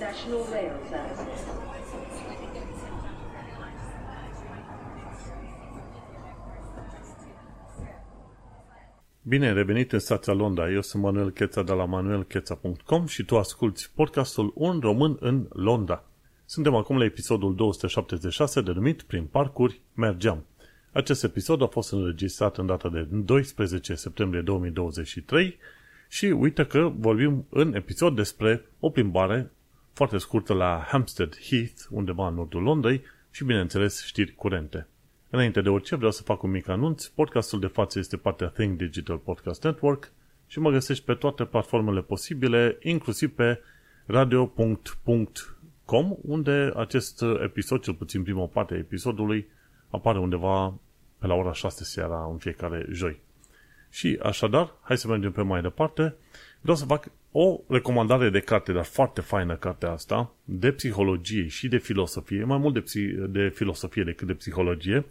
National Rail Service. Bine ai revenit în stația Londra. Eu sunt Manuel Cheța de la manuelcheța.com și tu asculti podcastul Un român în Londra. Suntem acum la episodul 276 denumit Prin parcuri mergeam. Acest episod a fost înregistrat în data de 12 septembrie 2023 și uite că vorbim în episod despre o plimbare foarte scurtă la Hampstead Heath, undeva în nordul Londrei și, bineînțeles, știri curente. Înainte de orice, vreau să fac un mic anunț. Podcastul de față este partea Think Digital Podcast Network și mă găsești pe toate platformele posibile, inclusiv pe radio.com, unde acest episod, cel puțin prima parte a episodului, apare undeva pe la ora 6 seara în fiecare joi. Și așadar, hai să mergem pe mai departe. Vreau să fac o recomandare de carte, dar foarte faină cartea asta, de psihologie și de filosofie, mai mult de, psi- de filosofie decât de psihologie,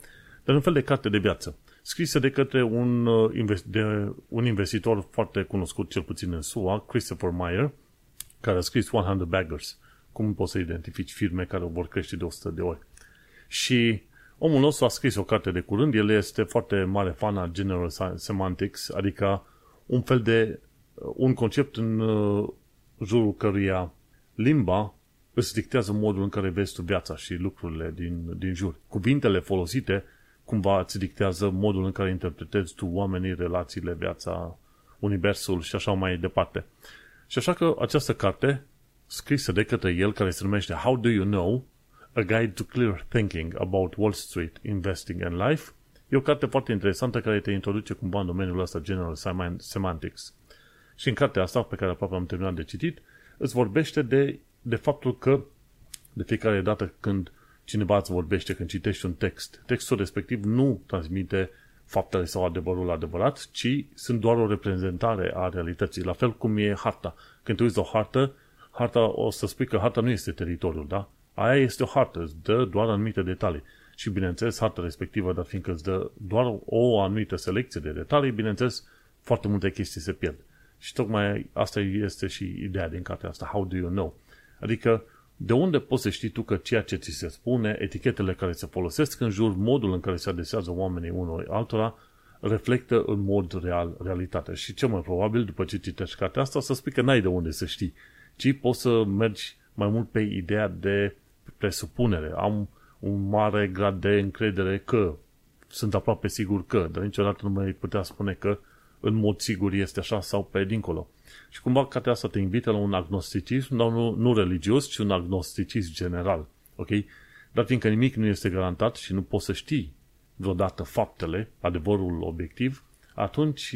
dar un fel de carte de viață, scrisă de către un, uh, de un investitor foarte cunoscut, cel puțin în SUA, Christopher Meyer, care a scris 100 Baggers, cum poți să identifici firme care vor crește de 100 de ori. Și omul nostru a scris o carte de curând, el este foarte mare fan al General Semantics, adică un fel de un concept în uh, jurul căruia limba îți dictează modul în care vezi tu viața și lucrurile din, din jur. Cuvintele folosite cumva îți dictează modul în care interpretezi tu oamenii, relațiile, viața, universul și așa mai departe. Și așa că această carte, scrisă de către el, care se numește How Do You Know? A Guide to Clear Thinking About Wall Street, Investing and Life, e o carte foarte interesantă care te introduce cumva în domeniul ăsta General Semantics. Și în cartea asta, pe care aproape am terminat de citit, îți vorbește de, de faptul că de fiecare dată când cineva îți vorbește, când citești un text, textul respectiv nu transmite faptele sau adevărul adevărat, ci sunt doar o reprezentare a realității. La fel cum e harta. Când tu uiți o hartă, harta, o să spui că harta nu este teritoriul, da? Aia este o hartă, îți dă doar anumite detalii. Și bineînțeles, harta respectivă, dar fiindcă îți dă doar o anumită selecție de detalii, bineînțeles, foarte multe chestii se pierd. Și tocmai asta este și ideea din cartea asta, how do you know? Adică, de unde poți să știi tu că ceea ce ți se spune, etichetele care se folosesc în jur, modul în care se adesează oamenii unul altora, reflectă în mod real realitatea. Și cel mai probabil, după ce citești cartea asta, să spui că n-ai de unde să știi, ci poți să mergi mai mult pe ideea de presupunere. Am un mare grad de încredere că sunt aproape sigur că, dar niciodată nu mai putea spune că în mod sigur este așa sau pe dincolo. Și cumva cartea asta te invită la un agnosticism, dar nu, nu religios, ci un agnosticism general. Ok? Dar fiindcă nimic nu este garantat și nu poți să știi vreodată faptele, adevărul obiectiv, atunci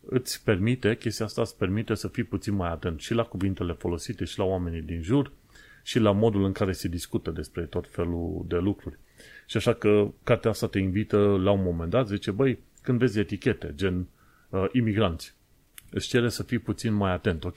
îți permite, chestia asta îți permite să fii puțin mai atent și la cuvintele folosite și la oamenii din jur și la modul în care se discută despre tot felul de lucruri. Și așa că cartea asta te invită la un moment dat, zice, băi, când vezi etichete, gen uh, imigranți. Îți cere să fii puțin mai atent, ok?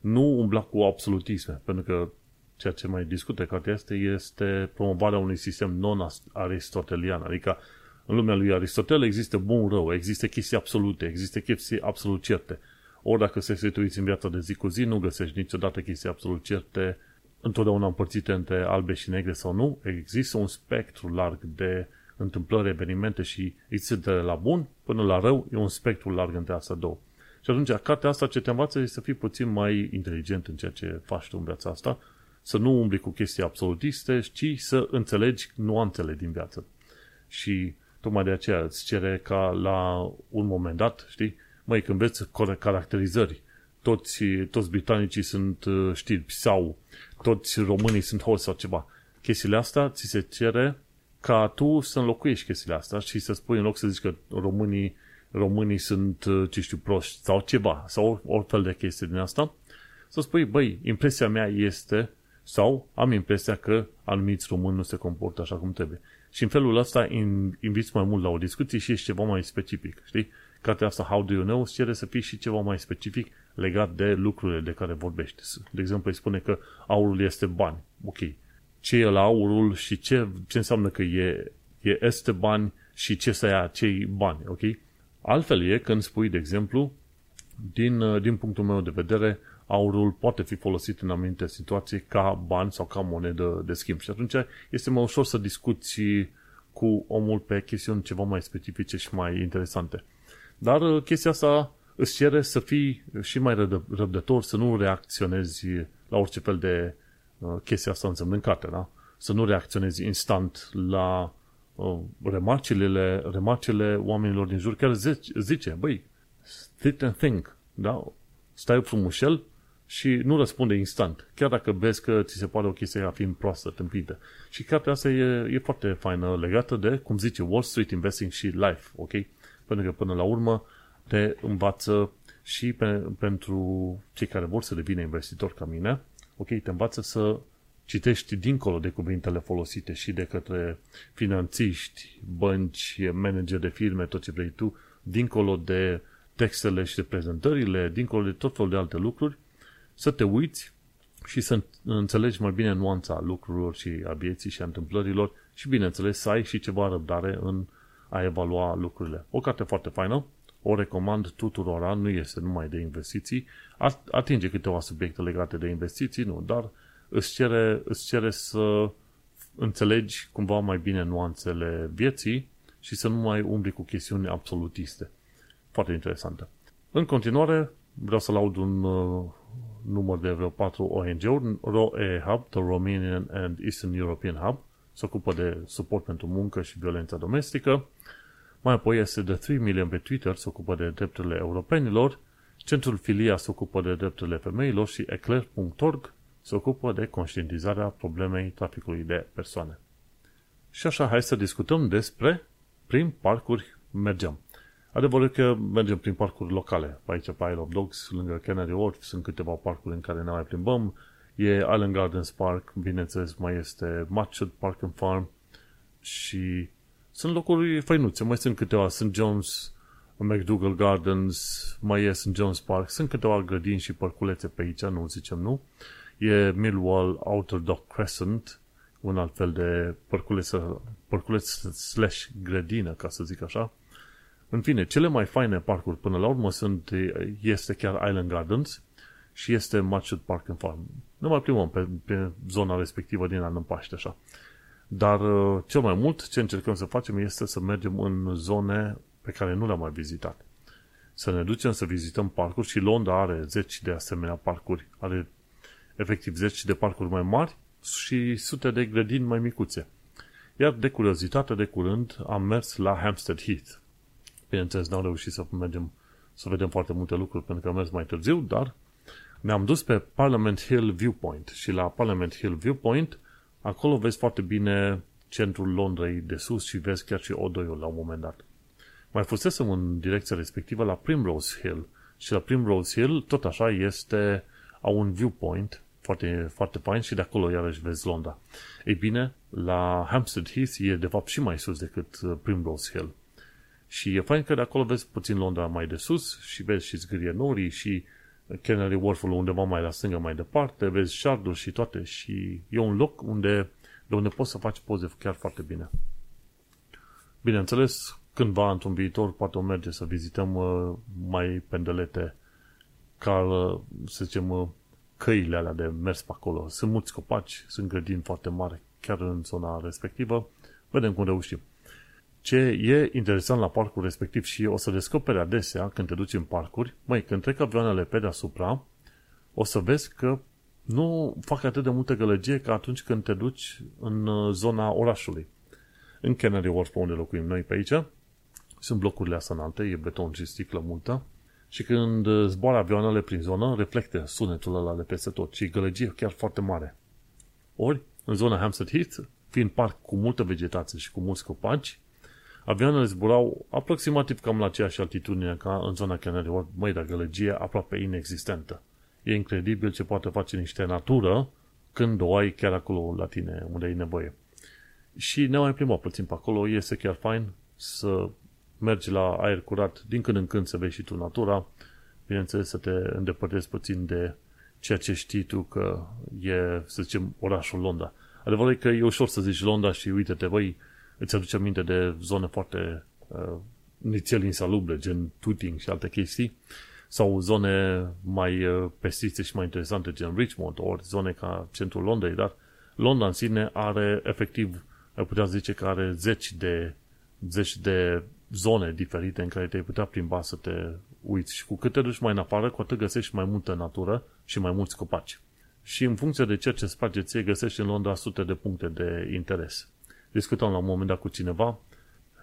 Nu umbla cu absolutisme, pentru că ceea ce mai discută cartea este, este promovarea unui sistem non-aristotelian, adică în lumea lui Aristotel există bun rău, există chestii absolute, există chestii absolut certe. Ori dacă se uiți în viața de zi cu zi, nu găsești niciodată chestii absolut certe, întotdeauna împărțite între albe și negre sau nu. Există un spectru larg de întâmplări, evenimente și există de la bun până la rău, e un spectru larg între astea două. Și atunci, cartea asta ce te învață este să fii puțin mai inteligent în ceea ce faci tu în viața asta, să nu umbli cu chestii absolutiste, ci să înțelegi nuanțele din viață. Și tocmai de aceea îți cere ca la un moment dat, știi, mai când vezi caracterizări, toți, toți britanicii sunt știri sau toți românii sunt hoți sau ceva. Chestiile astea ți se cere ca tu să înlocuiești chestiile astea și să spui în loc să zici că românii, românii sunt, uh, ce știu, proști sau ceva, sau orice de chestii din asta, să spui, băi, impresia mea este, sau am impresia că anumiți români nu se comportă așa cum trebuie. Și în felul ăsta inviți mai mult la o discuție și ești ceva mai specific, știi? Cartea asta, How Do You Know, îți cere să fii și ceva mai specific legat de lucrurile de care vorbești. De exemplu, îi spune că aurul este bani. Ok, ce e la aurul și ce, ce înseamnă că e, e este bani și ce să ia cei bani, ok? Altfel e când spui, de exemplu, din, uh, din punctul meu de vedere, aurul poate fi folosit în anumite situații ca bani sau ca monedă de schimb. Și atunci este mai ușor să discuți cu omul pe chestiuni ceva mai specifice și mai interesante. Dar uh, chestia asta îți cere să fii și mai răbdător, să nu reacționezi la orice fel de uh, chestia asta însemnând carte, da? Să nu reacționezi instant la uh, remarcile, remarcile oamenilor din jur, chiar zice, zice băi, sit and think, da? Stai frumușel și nu răspunde instant, chiar dacă vezi că ți se pare o chestie a fi proastă, tâmpită. Și cartea asta e, e foarte faină, legată de, cum zice, Wall Street Investing și Life, ok? Pentru că până la urmă te învață și pe, pentru cei care vor să devină investitori ca mine, ok, te învață să citești dincolo de cuvintele folosite și de către finanțiști, bănci, manageri de firme, tot ce vrei tu, dincolo de textele și de prezentările, dincolo de tot felul de alte lucruri, să te uiți și să înțelegi mai bine nuanța lucrurilor și a vieții și a întâmplărilor și, bineînțeles, să ai și ceva răbdare în a evalua lucrurile. O carte foarte faină, o recomand tuturora, nu este numai de investiții, atinge câteva subiecte legate de investiții, nu, dar îți cere, îți cere să înțelegi cumva mai bine nuanțele vieții și să nu mai umbli cu chestiuni absolutiste. Foarte interesantă. În continuare, vreau să laud un uh, număr de vreo patru ONG-uri, ROE Hub, The Romanian and Eastern European Hub, se ocupă de suport pentru muncă și violența domestică, mai apoi este The 3 Million pe Twitter, se ocupă de drepturile europenilor, Centrul Filia se ocupă de drepturile femeilor și eclair.org se ocupă de conștientizarea problemei traficului de persoane. Și așa, hai să discutăm despre prin parcuri mergem. Adevărul că mergem prin parcuri locale. Aici, pe Isle of Dogs, lângă Canary Wharf, sunt câteva parcuri în care ne mai plimbăm. E Island Gardens Park, bineînțeles, mai este Matchett Park and Farm și sunt locuri făinuțe. Mai sunt câteva, sunt Jones, McDougall Gardens, mai e St. Jones Park, sunt câteva grădini și parculețe pe aici, nu zicem nu. E Millwall Outer Dock Crescent, un alt fel de parculeț, parculeț slash grădină, ca să zic așa. În fine, cele mai faine parcuri până la urmă sunt, este chiar Island Gardens și este Matchwood Park and Farm. Nu mai plimbăm pe, pe zona respectivă din an în Paște, așa. Dar uh, cel mai mult ce încercăm să facem este să mergem în zone pe care nu le-am mai vizitat. Să ne ducem să vizităm parcuri și Londra are zeci de asemenea parcuri. Are efectiv zeci de parcuri mai mari și sute de grădini mai micuțe. Iar de curiozitate, de curând, am mers la Hampstead Heath. Bineînțeles, n-am reușit să mergem să vedem foarte multe lucruri pentru că am mers mai târziu, dar ne-am dus pe Parliament Hill Viewpoint și la Parliament Hill Viewpoint acolo vezi foarte bine centrul Londrei de sus și vezi chiar și O2-ul la un moment dat. Mai fusesem în direcția respectivă la Primrose Hill și la Primrose Hill tot așa este a un viewpoint foarte, foarte fain și de acolo iarăși vezi Londra. Ei bine, la Hampstead Heath e de fapt și mai sus decât uh, Primrose Hill. Și e fain că de acolo vezi puțin Londra mai de sus și vezi și zgârie norii și Canary Wharf-ul undeva mai la stânga mai departe, vezi shard și toate și e un loc unde, de unde poți să faci poze chiar foarte bine. Bineînțeles, cândva într-un viitor poate o merge să vizităm uh, mai pendelete ca, uh, să zicem, uh, căile alea de mers pe acolo. Sunt mulți copaci, sunt grădini foarte mari chiar în zona respectivă. Vedem cum reușim. Ce e interesant la parcul respectiv și o să descoperi adesea când te duci în parcuri, mai când trec avioanele pe deasupra, o să vezi că nu fac atât de multă gălăgie ca atunci când te duci în uh, zona orașului. În Canary Wharf, pe unde locuim noi pe aici, sunt blocurile astea înalte, e beton și sticlă multă, și când uh, zboară avioanele prin zonă, reflectă sunetul ăla de peste tot și gălăgie chiar foarte mare. Ori, în zona Hampstead Heath, fiind parc cu multă vegetație și cu mulți copaci, Avioanele zburau aproximativ cam la aceeași altitudine ca în zona Canary Wharf, măi, dar gălăgie aproape inexistentă. E incredibil ce poate face niște natură când o ai chiar acolo la tine, unde ai nevoie. Și ne mai plimbat puțin pe acolo, este chiar fain să mergi la aer curat, din când în când să vezi și tu natura, bineînțeles să te îndepărtezi puțin de ceea ce știi tu că e, să zicem, orașul Londra. Adevărul e că e ușor să zici Londra și uite-te, băi, îți aduce aminte de zone foarte uh, nițel insalubre, gen Tooting și alte chestii, Sau zone mai uh, pestițe și mai interesante, gen Richmond, ori zone ca centrul Londrei, dar Londra în sine are efectiv, ai putea zice că are zeci de, zeci de zone diferite în care te-ai putea plimba să te uiți și cu cât te duci mai în afară, cu atât găsești mai multă natură și mai mulți copaci. Și în funcție de ceea ce îți place ție, găsești în Londra sute de puncte de interes. Discutam la un moment dat cu cineva,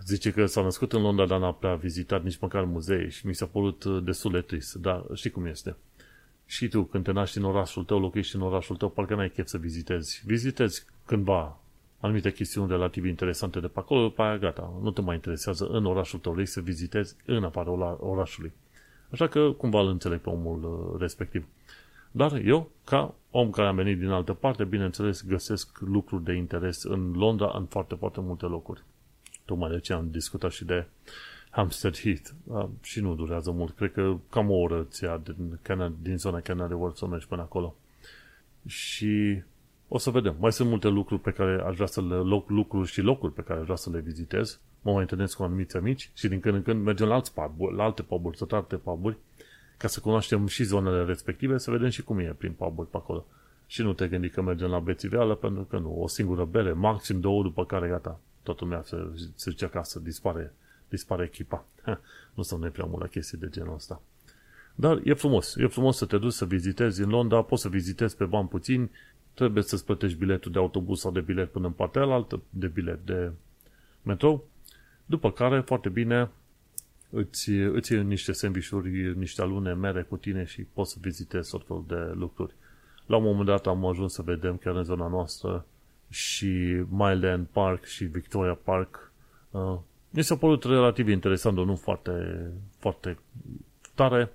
zice că s-a născut în Londra, dar n-a prea vizitat nici măcar muzee și mi s-a părut uh, destul de trist. Dar știi cum este. Și tu, când te naști în orașul tău, locuiești în orașul tău, parcă n-ai chef să vizitezi. Vizitezi cândva anumite chestiuni relativ interesante de pe acolo, pe aia gata, nu te mai interesează în orașul tău, vrei să vizitezi în afara orașului. Așa că cumva îl înțeleg pe omul uh, respectiv. Dar eu, ca om care am venit din altă parte, bineînțeles, găsesc lucruri de interes în Londra, în foarte, foarte multe locuri. Tocmai de ce am discutat și de Hampstead Heath. Uh, și nu durează mult. Cred că cam o oră ți din, Canada, din zona Canary Wharf să mergi până acolo. Și o să vedem. Mai sunt multe lucruri pe care aș vrea să le, loc, lucruri și locuri pe care aș vrea să le vizitez. Mă mai întâlnesc cu anumiți amici și din când în când mergem la, alți pub, la alte puburi, tot alte puburi, ca să cunoaștem și zonele respective, să vedem și cum e prin puburi pe acolo. Și nu te gândi că mergem la bețiveală, pentru că nu, o singură bere, maxim două, după care gata, toată lumea se, se duce acasă, dispare, dispare echipa. nu sunt prea mult la chestii de genul ăsta. Dar e frumos, e frumos să te duci să vizitezi în Londra, poți să vizitezi pe bani puțini, trebuie să-ți plătești biletul de autobuz sau de bilet până în partea altă, de bilet de metrou, după care, foarte bine, îți, îți iei niște sandvișuri, niște alune, mere cu tine și poți să vizitezi tot felul de lucruri. La un moment dat am ajuns să vedem chiar în zona noastră și Myland Park și Victoria Park. Uh, mi s-a părut relativ interesant, dar nu foarte, foarte tare.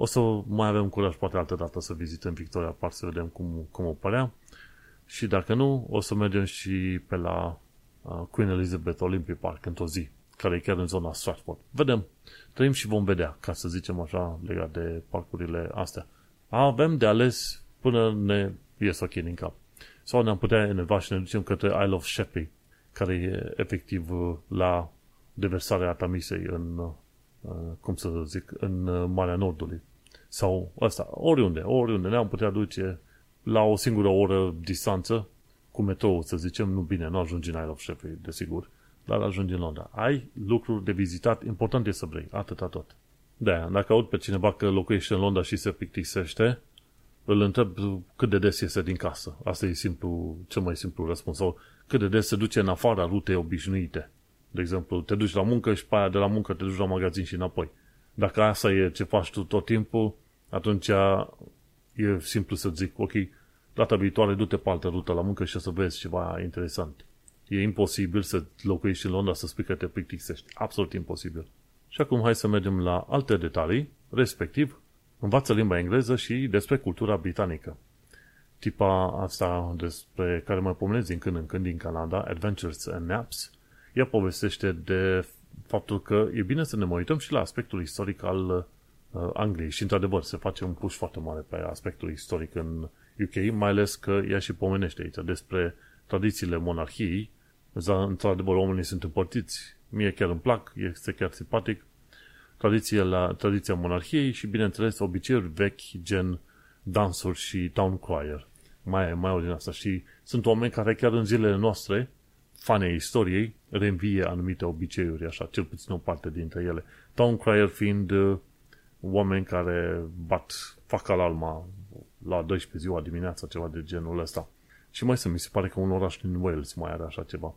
O să mai avem curaj poate altă dată să vizităm Victoria Park să vedem cum, cum o părea. Și dacă nu, o să mergem și pe la uh, Queen Elizabeth Olympic Park într-o zi, care e chiar în zona Stratford. Vedem. Trăim și vom vedea, ca să zicem așa, legat de parcurile astea. Avem de ales până ne ies ochii din cap. Sau ne-am putea enerva și ne ducem către Isle of Sheppey, care e efectiv uh, la deversarea Tamisei în, uh, cum să zic, în uh, Marea Nordului. Sau asta, oriunde, oriunde ne-am putea duce la o singură oră distanță, cu metrou, să zicem, nu bine, nu ajungi în Isle of Sheppey, desigur, dar ajungi în Londra. Ai lucruri de vizitat, important e să vrei, atâta tot. De dacă aud pe cineva că locuiește în Londra și se plictisește, îl întreb cât de des iese din casă. Asta e simplu, cel mai simplu răspuns. Sau cât de des se duce în afara rutei obișnuite. De exemplu, te duci la muncă și pe aia de la muncă te duci la magazin și înapoi. Dacă asta e ce faci tu tot timpul, atunci e simplu să zic, ok, data viitoare du-te pe altă rută la muncă și o să vezi ceva interesant. E imposibil să locuiești în Londra să spui că te plictisești. Absolut imposibil. Și acum hai să mergem la alte detalii, respectiv învață limba engleză și despre cultura britanică. Tipa asta despre care mă pomenesc din când în când din Canada, Adventures and Naps, ea povestește de faptul că e bine să ne mai uităm și la aspectul istoric al uh, Angliei și într-adevăr se face un push foarte mare pe aspectul istoric în UK, mai ales că ea și pomenește aici despre tradițiile monarhiei. Într-adevăr, oamenii sunt împărțiți. Mie chiar îmi plac, este chiar simpatic, tradiția, la, tradiția monarhiei și, bineînțeles, obiceiuri vechi, gen dansuri și town crier. Mai, mai au din asta. Și sunt oameni care chiar în zilele noastre, fane istoriei, reînvie anumite obiceiuri, așa, cel puțin o parte dintre ele. Town crier fiind uh, oameni care bat, fac alarma la 12 ziua dimineața, ceva de genul ăsta. Și mai sunt, mi se pare că un oraș din Wales mai are așa ceva.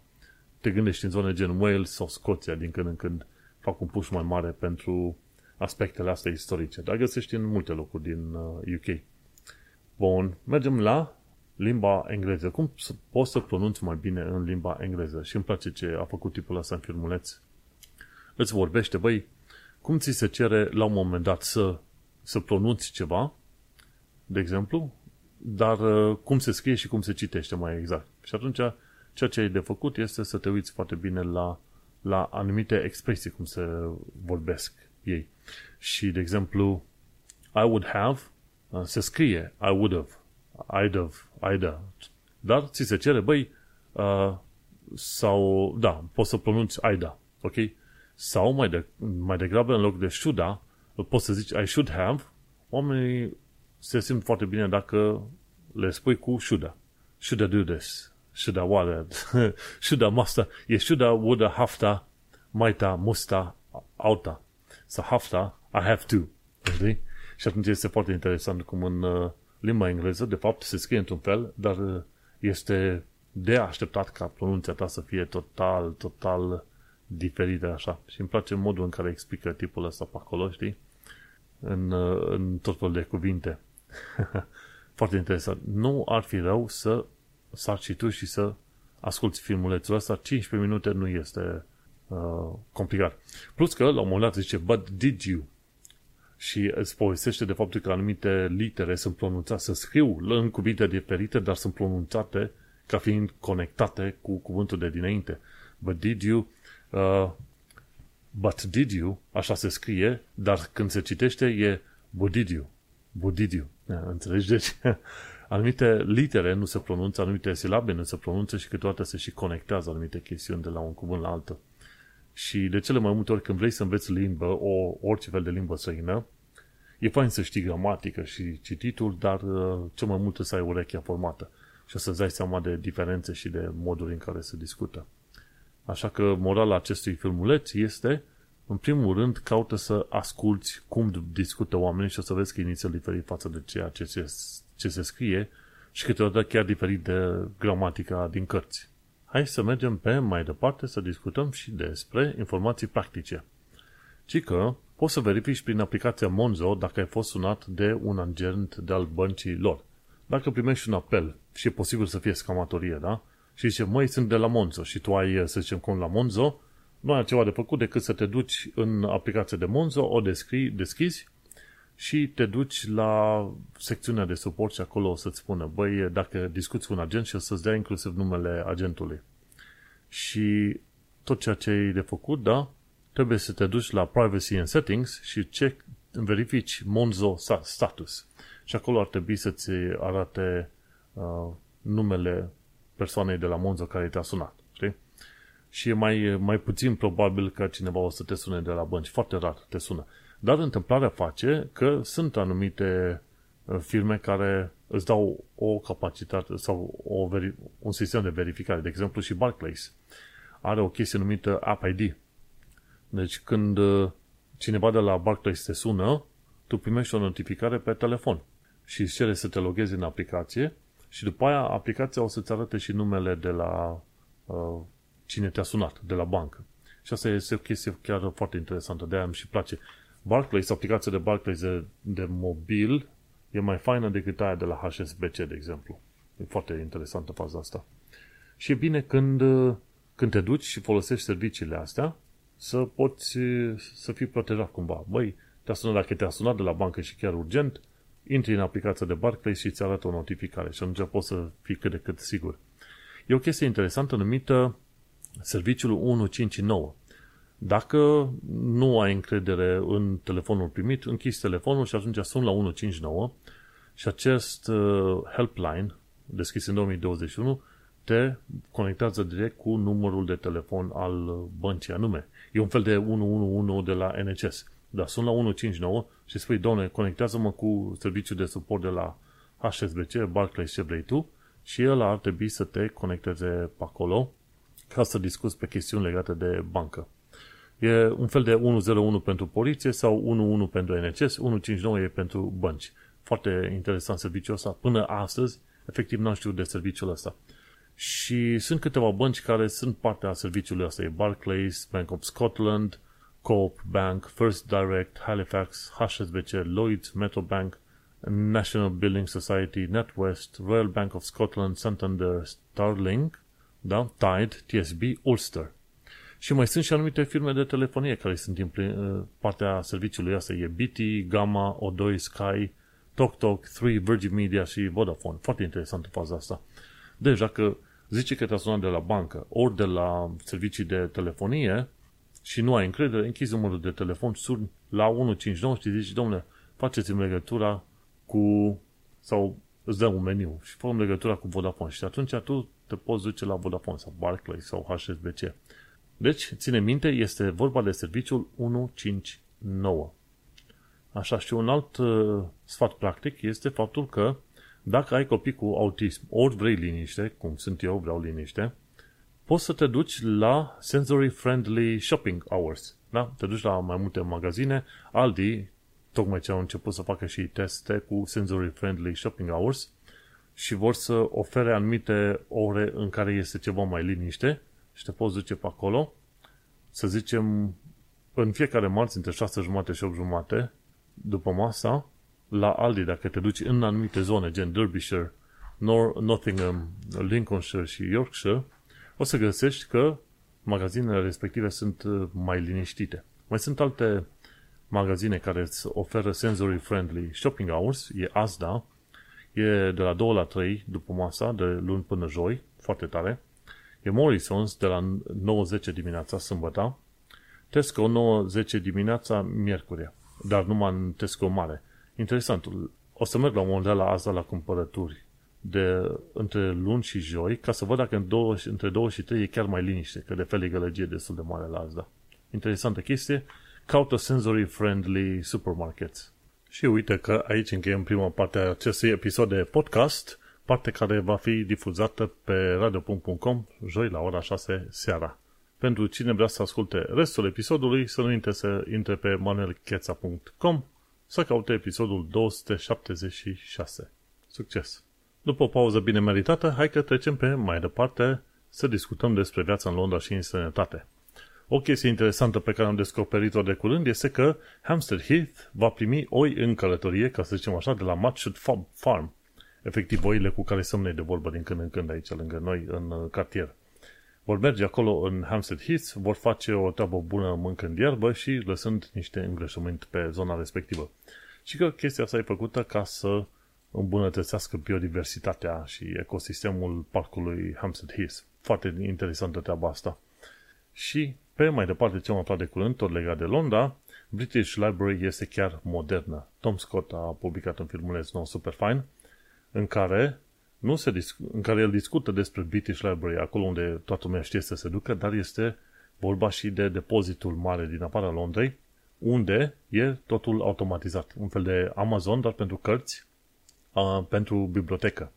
Te gândești în zone gen Wales sau Scoția din când în când fac un push mai mare pentru aspectele astea istorice, dar găsești în multe locuri din UK. Uh, Bun, mergem la limba engleză. Cum să, poți să pronunți mai bine în limba engleză? Și îmi place ce a făcut tipul ăsta în filmuleț. Îți vorbește, băi, cum ți se cere la un moment dat să, să pronunți ceva, de exemplu, dar uh, cum se scrie și cum se citește mai exact. Și atunci, ceea ce ai de făcut este să te uiți foarte bine la la anumite expresii, cum se vorbesc ei. Și, de exemplu, I would have, uh, se scrie I would have, I'd have, I'd have. Dar ți se cere, băi, uh, sau, da, poți să pronunți Aida, ok? Sau mai, de, mai degrabă, în loc de șuda, poți să zici I should have, oamenii se simt foarte bine dacă le spui cu should Should I do this? Should I wanna? should I musta? E should I, would I, hafta, maita, musta, auta. Sau hafta, I have to. Știi? Și atunci este foarte interesant cum în uh, limba engleză, de fapt, se scrie într-un fel, dar uh, este de așteptat ca pronunția ta să fie total, total diferită așa. Și îmi place modul în care explică tipul ăsta pe acolo, știi? În, uh, în tot felul de cuvinte. foarte interesant. Nu ar fi rău să sar și tu și să asculti filmulețul ăsta. 15 minute nu este uh, complicat. Plus că, la un moment dat, zice, but did you? Și îți povestește de faptul că anumite litere sunt pronunțate, să scriu în cuvinte diferite, dar sunt pronunțate ca fiind conectate cu cuvântul de dinainte. But did you, uh, but did you, așa se scrie, dar când se citește e but did you, but did you. Înțelegi? Deci, anumite litere nu se pronunță, anumite silabe nu se pronunță și câteodată se și conectează anumite chestiuni de la un cuvânt la altul. Și de cele mai multe ori când vrei să înveți limbă, o, orice fel de limbă străină, e fain să știi gramatică și cititul, dar uh, cel mai mult să ai urechea formată și o să-ți dai seama de diferențe și de moduri în care se discută. Așa că morala acestui filmuleț este, în primul rând, caută să asculți cum discută oamenii și o să vezi că inițial diferit față de ceea ce se, ce se scrie și câteodată chiar diferit de gramatica din cărți. Hai să mergem pe mai departe să discutăm și despre informații practice. Ci că poți să verifici prin aplicația Monzo dacă ai fost sunat de un agent de al băncii lor. Dacă primești un apel și e posibil să fie scamatorie, da? Și zice, măi, sunt de la Monzo și tu ai, să zicem, cont la Monzo, nu ai ceva de făcut decât să te duci în aplicația de Monzo, o descri, deschizi și te duci la secțiunea de suport și acolo o să-ți spună, băi, dacă discuți cu un agent și o să-ți dea inclusiv numele agentului. Și tot ceea ce ai de făcut, da, trebuie să te duci la Privacy and Settings și check, verifici Monzo status. Și acolo ar trebui să-ți arate uh, numele persoanei de la Monzo care te-a sunat. Știi? Și e mai, mai puțin probabil că cineva o să te sune de la bănci. Foarte rar te sună. Dar întâmplarea face că sunt anumite uh, firme care îți dau o capacitate sau o veri- un sistem de verificare. De exemplu și Barclays are o chestie numită App ID. Deci când uh, cineva de la Barclays te sună, tu primești o notificare pe telefon și îți cere să te loghezi în aplicație și după aia aplicația o să-ți arate și numele de la uh, cine te-a sunat, de la bancă. Și asta este o chestie chiar foarte interesantă, de-aia îmi și place. Barclays, aplicația de Barclays de, de mobil, e mai faină decât aia de la HSBC, de exemplu. E foarte interesantă faza asta. Și e bine când, când te duci și folosești serviciile astea, să poți să fii protejat cumva. Băi, te-a sunat dacă te-a sunat de la bancă și chiar urgent, intri în aplicația de Barclays și îți arată o notificare și atunci poți să fii cât de cât sigur. E o chestie interesantă numită serviciul 159. Dacă nu ai încredere în telefonul primit, închizi telefonul și atunci sun la 159 și acest uh, helpline, deschis în 2021, te conectează direct cu numărul de telefon al băncii anume. E un fel de 111 de la NHS. Dar sun la 159 și spui, doamne, conectează-mă cu serviciul de suport de la HSBC, Barclays, ce vrei tu, și el ar trebui să te conecteze pe acolo ca să discuți pe chestiuni legate de bancă. E un fel de 101 pentru poliție sau 11 pentru NHS, 159 e pentru bănci. Foarte interesant serviciul ăsta. Până astăzi, efectiv, n-am știut de serviciul ăsta. Și sunt câteva bănci care sunt parte a serviciului ăsta. E Barclays, Bank of Scotland, Coop Bank, First Direct, Halifax, HSBC, Lloyds, Metrobank, National Building Society, NetWest, Royal Bank of Scotland, Santander, Starling, da? Tide, TSB, Ulster. Și mai sunt și anumite firme de telefonie care sunt în uh, partea serviciului ăsta. E BT, Gamma, O2, Sky, TokTok, 3, Virgin Media și Vodafone. Foarte interesantă faza asta. Deci dacă zice că te-a sunat de la bancă ori de la servicii de telefonie și nu ai încredere, închizi numărul de telefon, suni la 159 și zici, domnule, faceți-mi legătura cu, sau îți dă un meniu și fă legătura cu Vodafone și atunci tu te poți duce la Vodafone sau Barclays sau HSBC. Deci, ține minte, este vorba de serviciul 159. Așa, și un alt uh, sfat practic este faptul că dacă ai copii cu autism, ori vrei liniște, cum sunt eu, vreau liniște, poți să te duci la sensory friendly shopping hours. Da? Te duci la mai multe magazine, Aldi, tocmai ce au început să facă și teste cu sensory friendly shopping hours și vor să ofere anumite ore în care este ceva mai liniște și te poți duce pe acolo, să zicem, în fiecare marți între 6 jumate și 8 jumate, după masa, la Aldi, dacă te duci în anumite zone, gen Derbyshire, Nor- Nottingham, Lincolnshire și Yorkshire, o să găsești că magazinele respective sunt uh, mai liniștite. Mai sunt alte magazine care îți oferă sensory friendly shopping hours, e Asda, e de la 2 la 3 după masa, de luni până joi, foarte tare. E Morrison's de la 9-10 dimineața, sâmbătă. Tesco 9-10 dimineața, miercuri. Dar numai în Tesco mare. Interesant. O să merg la un moment dat la Asda la cumpărături de între luni și joi, ca să văd dacă în două, între 2 și 3 e chiar mai liniște, că de fel e gălăgie destul de mare la Asda. Interesantă chestie. Caută sensory friendly supermarkets. Și uite că aici încheiem prima parte a acestui episod de podcast, parte care va fi difuzată pe radio.com joi la ora 6 seara. Pentru cine vrea să asculte restul episodului, să nu uite să intre pe manuelcheța.com să caute episodul 276. Succes! După o pauză bine meritată, hai că trecem pe mai departe să discutăm despre viața în Londra și în sănătate. O chestie interesantă pe care am descoperit-o de curând este că Hampstead Heath va primi oi în călătorie, ca să zicem așa, de la Matchwood Farm. Efectiv, oile cu care sunt de vorbă din când în când aici, lângă noi, în uh, cartier. Vor merge acolo în Hampstead Heath, vor face o treabă bună mâncând ierbă și lăsând niște îngrășământ pe zona respectivă. Și că chestia asta e făcută ca să îmbunătățească biodiversitatea și ecosistemul parcului Hampstead Heath. Foarte interesantă treaba asta. Și pe mai departe ce am aflat de curând, tot legat de Londra, British Library este chiar modernă. Tom Scott a publicat un filmuleț nou super fine în care, nu se disc- în care el discută despre British Library, acolo unde toată lumea știe să se ducă, dar este vorba și de depozitul mare din afara Londrei, unde e totul automatizat. Un fel de Amazon, dar pentru cărți, a, pentru bibliotecă.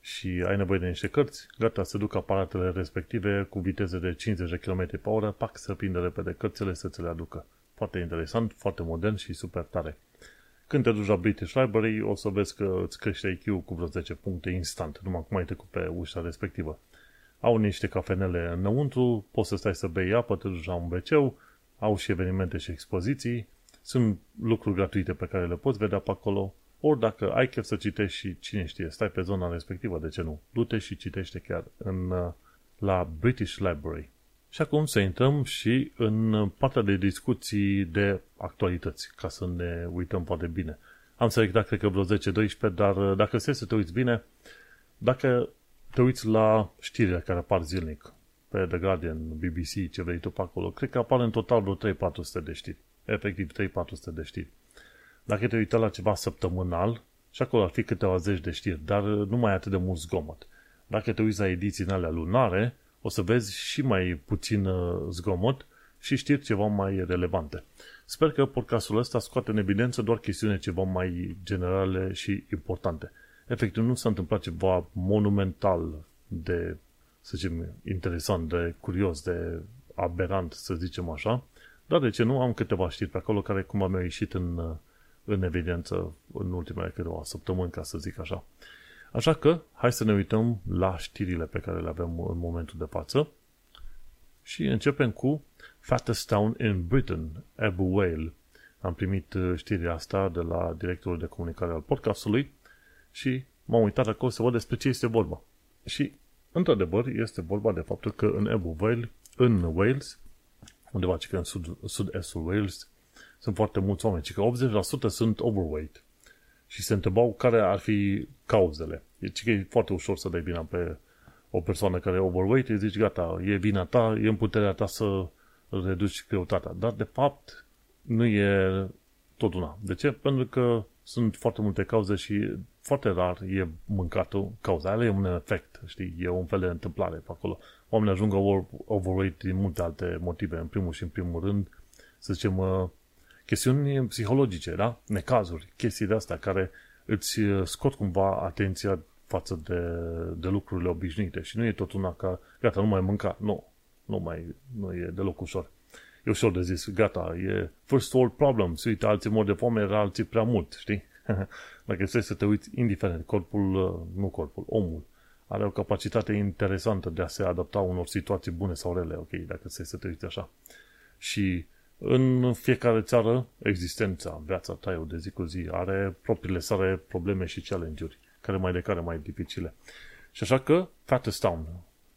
Și ai nevoie de niște cărți, gata, se duc aparatele respective cu viteze de 50 de km pe oră, pac, să prinde repede cărțile să ți le aducă. Foarte interesant, foarte modern și super tare. Când te duci la British Library, o să vezi că îți crește IQ cu vreo 10 puncte instant, numai cum ai trecut pe ușa respectivă. Au niște cafenele înăuntru, poți să stai să bei apă, te duci la un wc au și evenimente și expoziții, sunt lucruri gratuite pe care le poți vedea pe acolo, ori dacă ai chef să citești și cine știe, stai pe zona respectivă, de ce nu? Du-te și citește chiar în, uh, la British Library. Și acum să intrăm și în partea de discuții de actualități, ca să ne uităm foarte bine. Am selectat, cred că vreo 10-12, dar uh, dacă stai să te uiți bine, dacă te uiți la știrile care apar zilnic, pe The Guardian, BBC, ce vrei tu pe acolo, cred că apar în total vreo 3-400 de știri. Efectiv, 3-400 de știri. Dacă te uita la ceva săptămânal, și acolo ar fi câteva zeci de știri, dar nu mai atât de mult zgomot. Dacă te uiți la ediții alea lunare, o să vezi și mai puțin uh, zgomot și știri ceva mai relevante. Sper că podcastul ăsta scoate în evidență doar chestiune ceva mai generale și importante. Efectiv, nu s-a întâmplat ceva monumental de, să zicem, interesant, de curios, de aberant, să zicem așa, dar de ce nu, am câteva știri pe acolo care cumva mi-au ieșit în, uh, în evidență în ultimele câteva săptămâni, ca să zic așa. Așa că, hai să ne uităm la știrile pe care le avem în momentul de față și începem cu Fattest Town in Britain, Abu Whale. Am primit uh, știrea asta de la directorul de comunicare al podcastului și m-am uitat acolo să văd despre ce este vorba. Și, într-adevăr, este vorba de faptul că în Abu Whale, în Wales, undeva ce că în sud, sud-estul Wales, sunt foarte mulți oameni, ci că 80% sunt overweight. Și se întrebau care ar fi cauzele. Deci că e foarte ușor să dai vina pe o persoană care e overweight, îi zici, gata, e vina ta, e în puterea ta să reduci greutatea. Dar, de fapt, nu e tot una. De ce? Pentru că sunt foarte multe cauze și foarte rar e mâncatul cauza. Aia e un efect, știi? E un fel de întâmplare pe acolo. Oamenii ajung over, overweight din multe alte motive. În primul și în primul rând, să zicem, chestiuni psihologice, da? Necazuri, chestii de astea care îți scot cumva atenția față de, de lucrurile obișnuite și nu e tot una ca, gata, nu mai mânca. Nu, nu mai, nu e deloc ușor. E ușor de zis, gata, e first world problems, uite, alții mor de foame, alții prea mult, știi? Dacă trebuie să te uiți, indiferent, corpul, nu corpul, omul, are o capacitate interesantă de a se adapta unor situații bune sau rele, ok, dacă trebuie să te uiți așa. Și în fiecare țară, existența, viața ta, de zi cu zi, are propriile sale probleme și challenge-uri, care mai de care mai dificile. Și așa că, Fattest Town,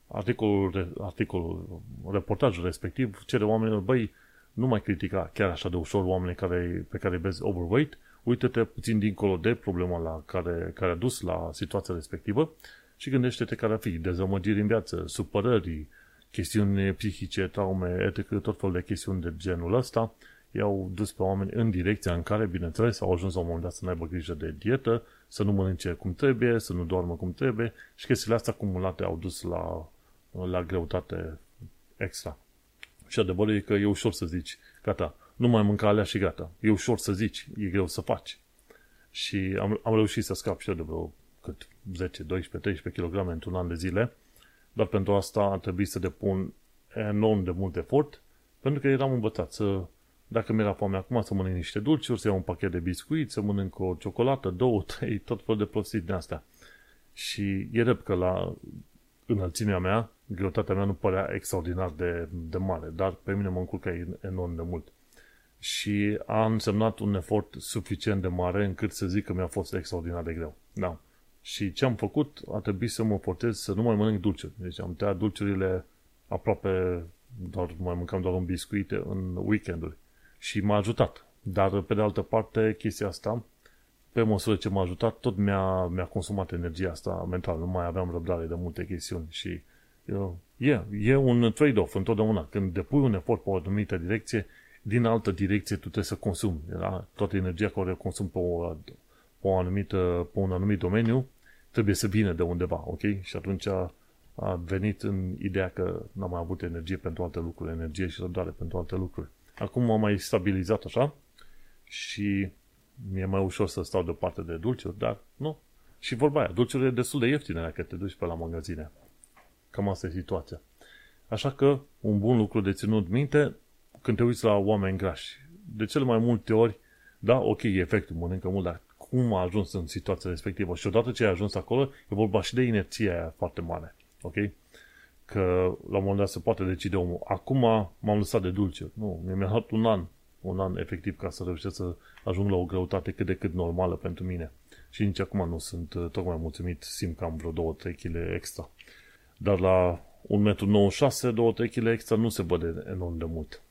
articolul, articolul, reportajul respectiv, cere oamenilor, băi, nu mai critica chiar așa de ușor oamenii care, pe care vezi overweight, uită-te puțin dincolo de problema la care, care a dus la situația respectivă și gândește-te care ar fi dezamăgiri în viață, supărări, chestiuni psihice, traume, etc., tot felul de chestiuni de genul ăsta, i-au dus pe oameni în direcția în care, bineînțeles, au ajuns la un moment dat să nu aibă grijă de dietă, să nu mănânce cum trebuie, să nu doarmă cum trebuie și chestiile astea acumulate au dus la, la greutate extra. Și adevărul e că e ușor să zici, gata, nu mai mânca alea și gata. E ușor să zici, e greu să faci. Și am, am reușit să scap și eu de vreo cât 10, 12, 13 kg într-un an de zile, dar pentru asta a trebuit să depun enorm de mult efort, pentru că eram învățat să, dacă mi-era foame acum, să mănânc niște dulciuri, să iau un pachet de biscuit, să mănânc o ciocolată, două, trei, tot felul de prostii din astea. Și e drept că la înălțimea mea, greutatea mea nu părea extraordinar de, de mare, dar pe mine mă încurca enorm de mult. Și a însemnat un efort suficient de mare încât să zic că mi-a fost extraordinar de greu. Da. Și ce am făcut, a trebuit să mă portez să nu mai mănânc dulciuri. Deci am tăiat dulciurile aproape, doar mai mâncam doar un biscuit în weekenduri. Și m-a ajutat. Dar, pe de altă parte, chestia asta, pe măsură ce m-a ajutat, tot mi-a, mi-a consumat energia asta mentală. Nu mai aveam răbdare de multe chestiuni și e, e un trade-off întotdeauna. Când depui un efort pe o anumită direcție, din altă direcție tu trebuie să consumi. Da? Toată energia care o consumi pe, o, pe, o anumită, pe un anumit domeniu trebuie să vină de undeva, ok? Și atunci a, a venit în ideea că n-am mai avut energie pentru alte lucruri, energie și răbdare pentru alte lucruri. Acum m-am mai stabilizat așa și mi-e mai ușor să stau deoparte de dulciuri, dar nu. Și vorba aia, dulciurile e destul de ieftine dacă te duci pe la magazine. Cam asta e situația. Așa că, un bun lucru de ținut minte, când te uiți la oameni grași, de cele mai multe ori, da, ok, e efectul, mănâncă mult, dar cum a ajuns în situația respectivă. Și odată ce ai ajuns acolo, e vorba și de inerția aia foarte mare. Ok? Că la un moment dat se poate decide omul. Acum m-am lăsat de dulce. Nu, mi-a luat un an. Un an efectiv ca să reușesc să ajung la o greutate cât de cât normală pentru mine. Și nici acum nu sunt uh, tocmai mulțumit. Simt că am vreo 2-3 kg extra. Dar la 1,96 m, 2-3 kg extra nu se vede enorm de mult.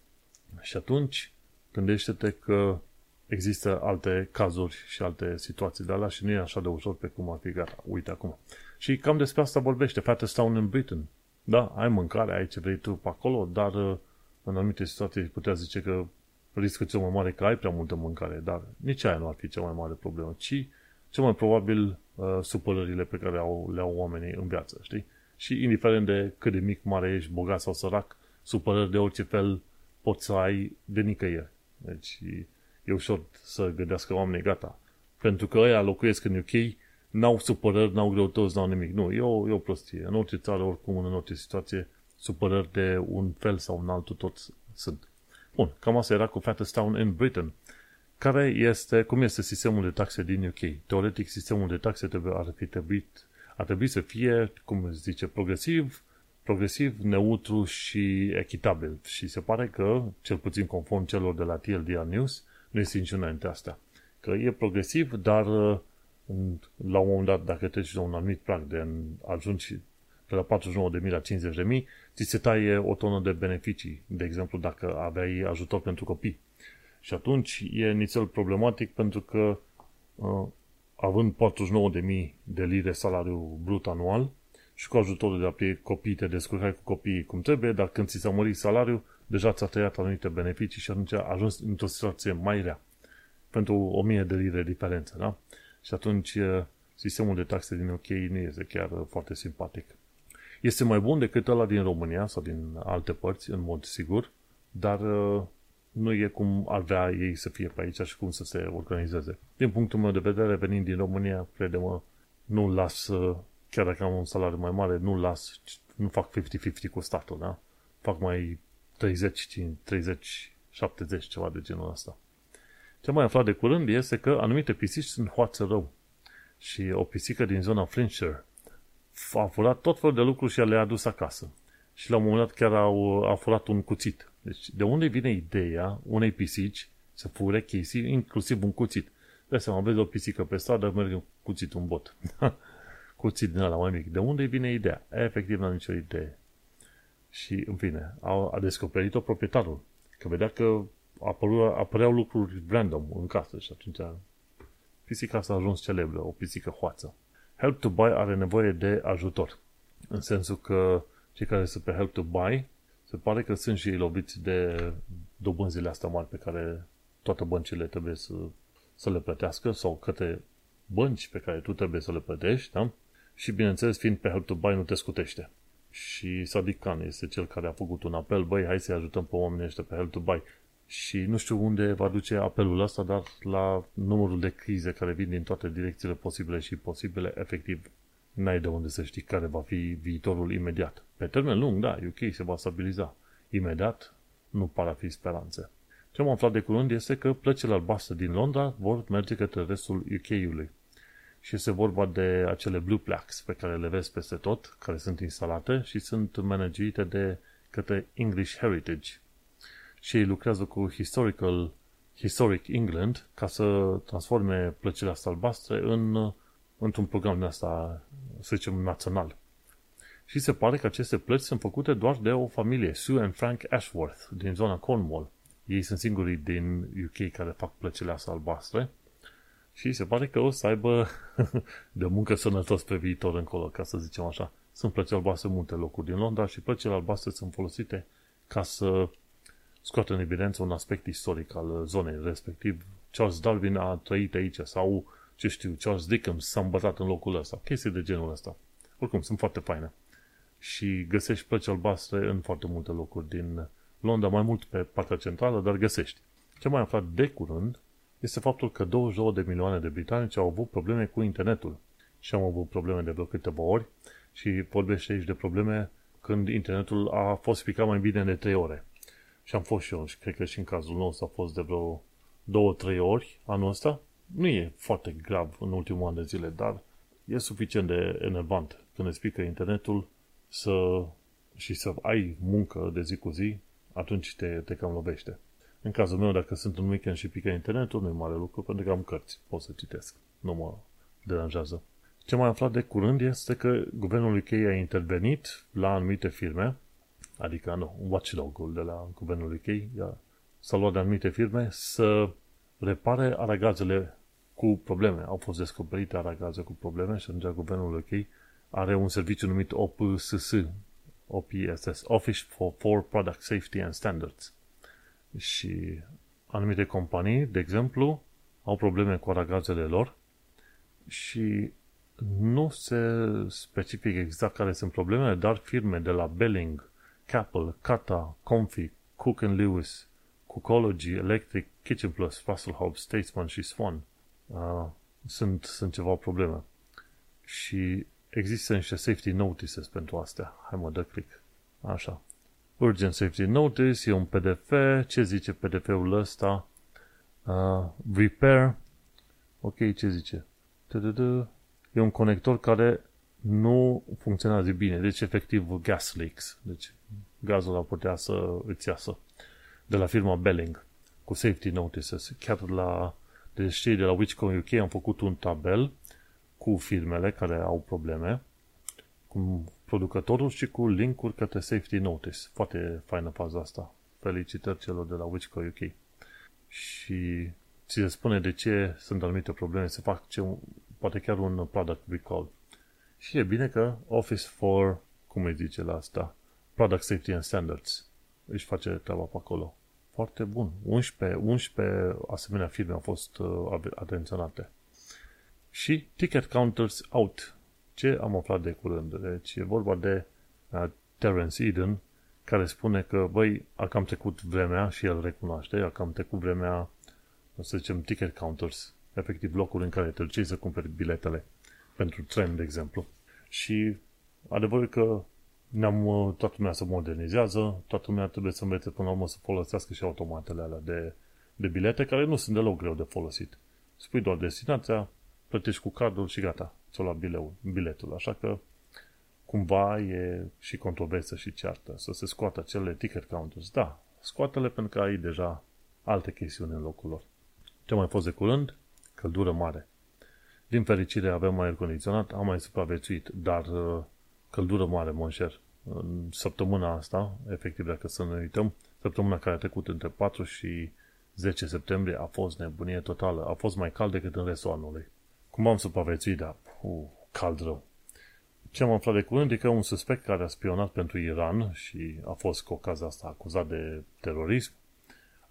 Și atunci, gândește-te că există alte cazuri și alte situații de alea și nu e așa de ușor pe cum ar fi gata. Uite acum. Și cam despre asta vorbește Fattest Town in Britain. Da, ai mâncare, ai ce vrei tu pe acolo, dar uh, în anumite situații putea zice că riscul cel mai mare că ai prea multă mâncare, dar nici aia nu ar fi cea mai mare problemă, ci cel mai probabil uh, supărările pe care au, le au oamenii în viață, știi? Și indiferent de cât de mic, mare ești, bogat sau sărac, supărări de orice fel poți să ai de nicăieri. Deci e ușor să gândească oamenii, gata. Pentru că ăia locuiesc în UK, n-au supărări, n-au greutăți, n-au nimic. Nu, e o, e o prostie. În orice țară, oricum, în orice situație, supărări de un fel sau un altul tot sunt. Bun, cam asta era cu Fattest Town in Britain. Care este, cum este sistemul de taxe din UK? Teoretic, sistemul de taxe trebuie, ar fi trebuit, ar trebui să fie, cum se zice, progresiv, progresiv, neutru și echitabil. Și se pare că, cel puțin conform celor de la TLDR News, nu este niciuna dintre astea. Că e progresiv, dar uh, la un moment dat, dacă treci de un anumit prag de ajungi de la 49.000 la 50.000, ți se taie o tonă de beneficii. De exemplu, dacă aveai ajutor pentru copii. Și atunci e nițel problematic pentru că uh, având 49.000 de lire salariu brut anual și cu ajutorul de a copii te descurcai cu copiii cum trebuie, dar când ți s-a mărit salariul, deja ți-a tăiat anumite beneficii și atunci a ajuns într-o situație mai rea pentru o mie de lire diferență, da? Și atunci sistemul de taxe din UK nu este chiar foarte simpatic. Este mai bun decât ăla din România sau din alte părți, în mod sigur, dar nu e cum ar vrea ei să fie pe aici și cum să se organizeze. Din punctul meu de vedere, venind din România, crede-mă, nu las, chiar dacă am un salariu mai mare, nu las, nu fac 50-50 cu statul, da? Fac mai 30, 30, 70, ceva de genul ăsta. Ce mai aflat de curând este că anumite pisici sunt hoață rău. Și o pisică din zona Flintshire a furat tot felul de lucruri și le-a adus acasă. Și la un moment dat chiar au, a furat un cuțit. Deci de unde vine ideea unei pisici să fure chestii, inclusiv un cuțit? De seama, vezi o pisică pe stradă, merge cuțit un bot. cuțit din ăla mai mic. De unde vine ideea? Efectiv, nu am nicio idee. Și, în fine, a, a descoperit-o proprietarul. Că vedea că apăru, apăreau lucruri random în casă și atunci pisica asta a ajuns celebră, o pisică hoață. Help to Buy are nevoie de ajutor. În sensul că cei care sunt pe Help to Buy se pare că sunt și ei loviți de dobânzile astea mari pe care toate băncile trebuie să, să le plătească sau către bănci pe care tu trebuie să le plătești, da? Și bineînțeles, fiind pe Help to Buy, nu te scutește. Și Sadiq Khan este cel care a făcut un apel, băi, hai să-i ajutăm pe oamenii ăștia pe Help to Buy. Și nu știu unde va duce apelul ăsta, dar la numărul de crize care vin din toate direcțiile posibile și posibile, efectiv, n-ai de unde să știi care va fi viitorul imediat. Pe termen lung, da, UK se va stabiliza. Imediat, nu par a fi speranțe. Ce am aflat de curând este că plăcile albastre din Londra vor merge către restul UK-ului. Și este vorba de acele blue plaques pe care le vezi peste tot, care sunt instalate și sunt managerite de către English Heritage. Și ei lucrează cu Historical, Historic England ca să transforme plăcerea astea albastre în, într-un program de asta, să zicem, național. Și se pare că aceste plăci sunt făcute doar de o familie, Sue and Frank Ashworth, din zona Cornwall. Ei sunt singurii din UK care fac plăcile astea albastre și se pare că o să aibă de muncă sănătos pe viitor încolo, ca să zicem așa. Sunt plăci albastre în multe locuri din Londra și plăcile albastre sunt folosite ca să scoată în evidență un aspect istoric al zonei respectiv. Charles Darwin a trăit aici sau, ce știu, Charles Dickens s-a îmbătat în locul ăsta. Chestii de genul ăsta. Oricum, sunt foarte faine. Și găsești plăci albastre în foarte multe locuri din Londra, mai mult pe partea centrală, dar găsești. Ce mai aflat de curând este faptul că 22 de milioane de britanici au avut probleme cu internetul. Și am avut probleme de vreo câteva ori și vorbește aici de probleme când internetul a fost picat mai bine de 3 ore. Și am fost și eu și cred că și în cazul nostru a fost de vreo 2-3 ori anul ăsta. Nu e foarte grav în ultimul an de zile, dar e suficient de enervant când îți pică internetul să, și să ai muncă de zi cu zi, atunci te, te cam lovește. În cazul meu, dacă sunt un weekend și pică internetul, nu e mare lucru, pentru că am cărți, pot să citesc. Nu mă deranjează. Ce mai aflat de curând este că guvernul UK a intervenit la anumite firme, adică nu, watchdog-ul de la guvernul UK s-a luat de anumite firme să repare aragazele cu probleme. Au fost descoperite aragaze cu probleme și atunci guvernul UK are un serviciu numit OPSS, OPSS, Office for, for Product Safety and Standards. Și anumite companii, de exemplu, au probleme cu aragazele lor și nu se specific exact care sunt problemele, dar firme de la Belling, Capel, Kata, Comfy, Cook Lewis, Cookology, Electric, Kitchen Plus, Russell Hobbs, Statesman și Swan uh, sunt, sunt ceva probleme. Și există niște safety notices pentru astea. Hai mă, dă click. Așa. Urgent Safety Notice, e un PDF. Ce zice PDF-ul ăsta? Uh, repair. Ok, ce zice? E un conector care nu funcționează bine. Deci, efectiv, gas leaks. Deci, gazul ar putea să îți iasă. De la firma Belling. Cu safety notices. Chiar la... Deci, știi, de la Witchco UK am făcut un tabel cu firmele care au probleme, cu producătorul și cu linkuri către safety notice. Foarte faină faza asta. Felicitări celor de la Witchco UK. Și ți se spune de ce sunt anumite probleme, se fac ce, poate chiar un product recall. Și e bine că Office for, cum îi zice la asta, Product Safety and Standards își face treaba pe acolo. Foarte bun. 11, 11 asemenea firme au fost uh, atenționate. Și Ticket Counters Out. Ce am aflat de curând? Deci e vorba de uh, Terence Eden, care spune că, băi, a cam trecut vremea și el recunoaște, a cam trecut vremea, să zicem, ticket counters, efectiv locuri în care te duci să cumperi biletele pentru tren, de exemplu. Și adevărul că ne-am, uh, toată lumea se modernizează, toată lumea trebuie să învețe până la urmă să folosească și automatele alea de, de bilete, care nu sunt deloc greu de folosit. Spui doar destinația, plătești cu cardul și gata, ți la bileul, biletul. Așa că cumva e și controversă și ceartă să se scoată acele ticket counters. Da, scoate-le pentru că ai deja alte chestiuni în locul lor. Ce mai fost de curând? Căldură mare. Din fericire avem aer condiționat, am mai supraviețuit, dar uh, căldură mare, monșer. În săptămâna asta, efectiv, dacă să ne uităm, săptămâna care a trecut între 4 și 10 septembrie a fost nebunie totală. A fost mai cald decât în restul anului. Cum am supraviețuit, dar uh, cald rău. Ce am aflat de curând e că un suspect care a spionat pentru Iran și a fost cu ocazia asta acuzat de terorism,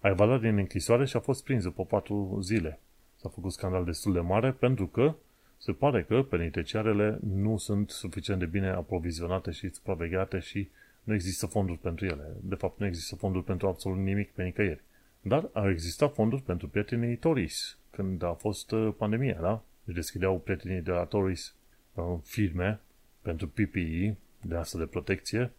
a evaluat din închisoare și a fost prins după patru zile. S-a făcut scandal destul de mare pentru că se pare că penitenciarele nu sunt suficient de bine aprovizionate și supravegheate și nu există fonduri pentru ele. De fapt, nu există fonduri pentru absolut nimic pe nicăieri. Dar au existat fonduri pentru prietenii Toris, când a fost uh, pandemia, da? Își deschideau prietenii de la Toris uh, firme pentru PPE, de asta de protecție,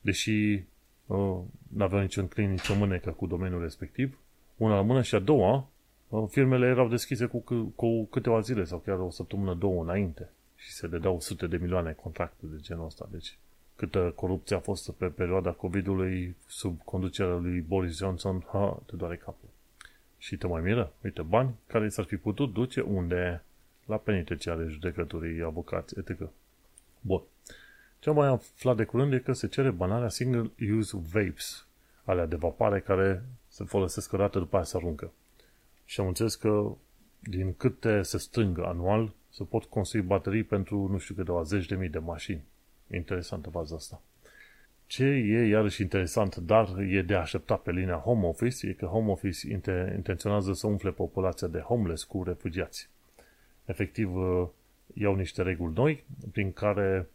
deși uh, nu aveau niciun clin, nicio mânecă cu domeniul respectiv, una la mână și a doua, uh, firmele erau deschise cu, cu câteva zile sau chiar o săptămână, două înainte și se dădeau sute de milioane contracte de genul ăsta. Deci câtă corupție a fost pe perioada COVID-ului sub conducerea lui Boris Johnson, ha, te doare capul. Și te mai miră, uite, bani care s-ar fi putut duce unde? La penitenciare, judecătorii, avocați, etc. Bun. Ce am mai aflat de curând e că se cere banarea single-use vapes, alea de vapare care se folosesc o dată după aia se aruncă. Și am înțeles că din câte se strâng anual, se pot construi baterii pentru nu știu câteva zeci de mii de mașini. Interesantă baza asta. Ce e iarăși interesant, dar e de așteptat pe linia Home Office, e că Home Office intenționează să umfle populația de homeless cu refugiați. Efectiv, iau niște reguli noi prin care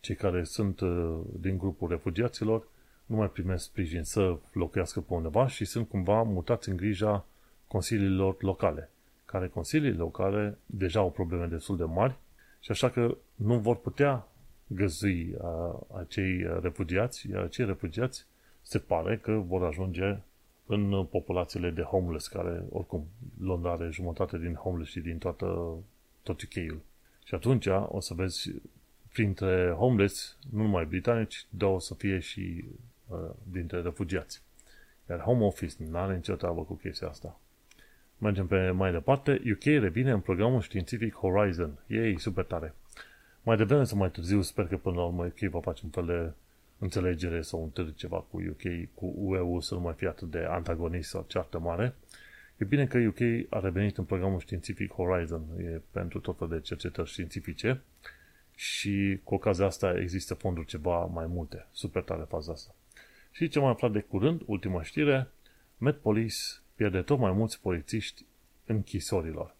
cei care sunt uh, din grupul refugiaților nu mai primesc sprijin să locuiască pe undeva și sunt cumva mutați în grija consiliilor locale, care consiliile locale deja au probleme destul de mari și așa că nu vor putea găzui uh, acei refugiați, iar acei refugiați se pare că vor ajunge în populațiile de homeless, care oricum Londra are jumătate din homeless și din toată, tot UK-ul. Și atunci o să vezi printre homeless, nu numai britanici, dar o să fie și uh, dintre refugiați. Iar Home Office nu are nicio treabă cu chestia asta. Mergem pe mai departe. UK revine în programul științific Horizon. Ei, super tare. Mai devreme sau mai târziu, sper că până la urmă UK va face un fel de înțelegere sau un ceva cu UK, cu UE să nu mai fie atât de antagonist sau ceartă mare. E bine că UK a revenit în programul științific Horizon, e pentru tot felul de cercetări științifice și cu ocazia asta există fonduri ceva mai multe. Super tare faza asta. Și ce mai aflat de curând, ultima știre, Met Police pierde tot mai mulți polițiști închisorilor.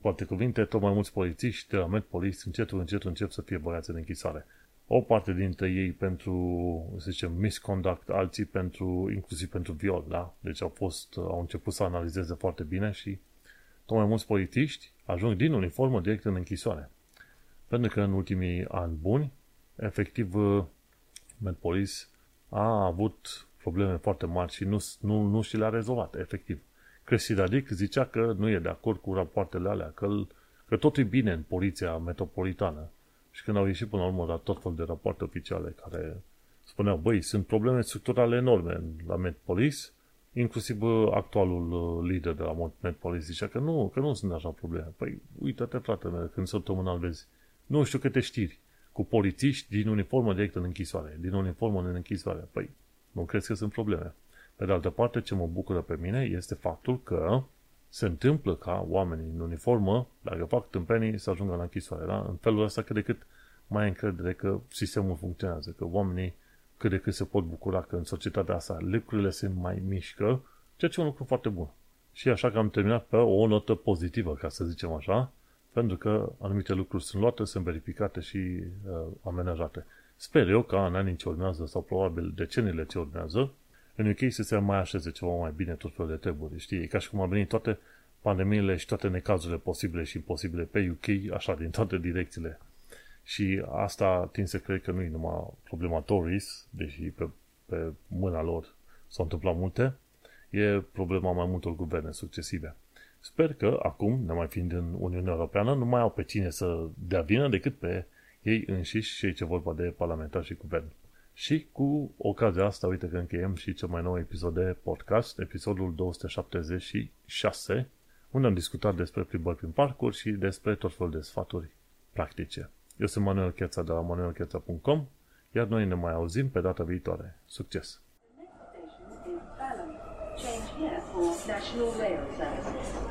Cu alte cuvinte, tot mai mulți polițiști de la Met Police încetul încet încep să fie băgați în închisoare o parte dintre ei pentru, să zicem, misconduct, alții pentru, inclusiv pentru viol, da? Deci au fost, au început să analizeze foarte bine și tot mai mulți politiști ajung din uniformă direct în închisoare. Pentru că în ultimii ani buni, efectiv, Police a avut probleme foarte mari și nu, nu, nu și le-a rezolvat, efectiv. Cressida Dick zicea că nu e de acord cu rapoartele alea, că, că tot e bine în poliția metropolitană și când au ieșit până la urmă la tot fel de rapoarte oficiale care spuneau, băi, sunt probleme structurale enorme la Medpolice, inclusiv actualul uh, lider de la Medpolice zicea că nu, că nu sunt așa probleme. Păi, uite-te, frate meu, când săptămânal vezi, nu știu câte știri, cu polițiști din uniformă direct în închisoare, din uniformă în închisoare. Păi, nu crezi că sunt probleme. Pe de altă parte, ce mă bucură pe mine este faptul că se întâmplă ca oamenii în uniformă, dacă fac tâmpenii, să ajungă la închisoare. Da? În felul ăsta cât de cât mai ai încredere că sistemul funcționează, că oamenii cât de cât se pot bucura că în societatea asta lucrurile se mai mișcă, ceea ce e un lucru foarte bun. Și așa că am terminat pe o notă pozitivă, ca să zicem așa, pentru că anumite lucruri sunt luate, sunt verificate și uh, amenajate. Sper eu ca în anii ce urmează sau probabil deceniile ce urmează, în UK să se mai așeze ceva mai bine tot felul de treburi. Știi, e ca și cum au venit toate pandemiile și toate necazurile posibile și imposibile pe UK, așa, din toate direcțiile. Și asta tin să cred că nu e numai problema Tories, deși pe, pe mâna lor s-au întâmplat multe, e problema mai multor guverne succesive. Sper că acum, ne mai fiind în Uniunea Europeană, nu mai au pe cine să dea vină decât pe ei înșiși și ce vorba de parlamentar și guvern. Și cu ocazia asta, uite că încheiem și cel mai nou episod de podcast, episodul 276, unde am discutat despre plimbări prin parcuri și despre tot felul de sfaturi practice. Eu sunt Manuel Cheța de la manuelcheța.com, iar noi ne mai auzim pe data viitoare. Succes! Change here for National Rail Services.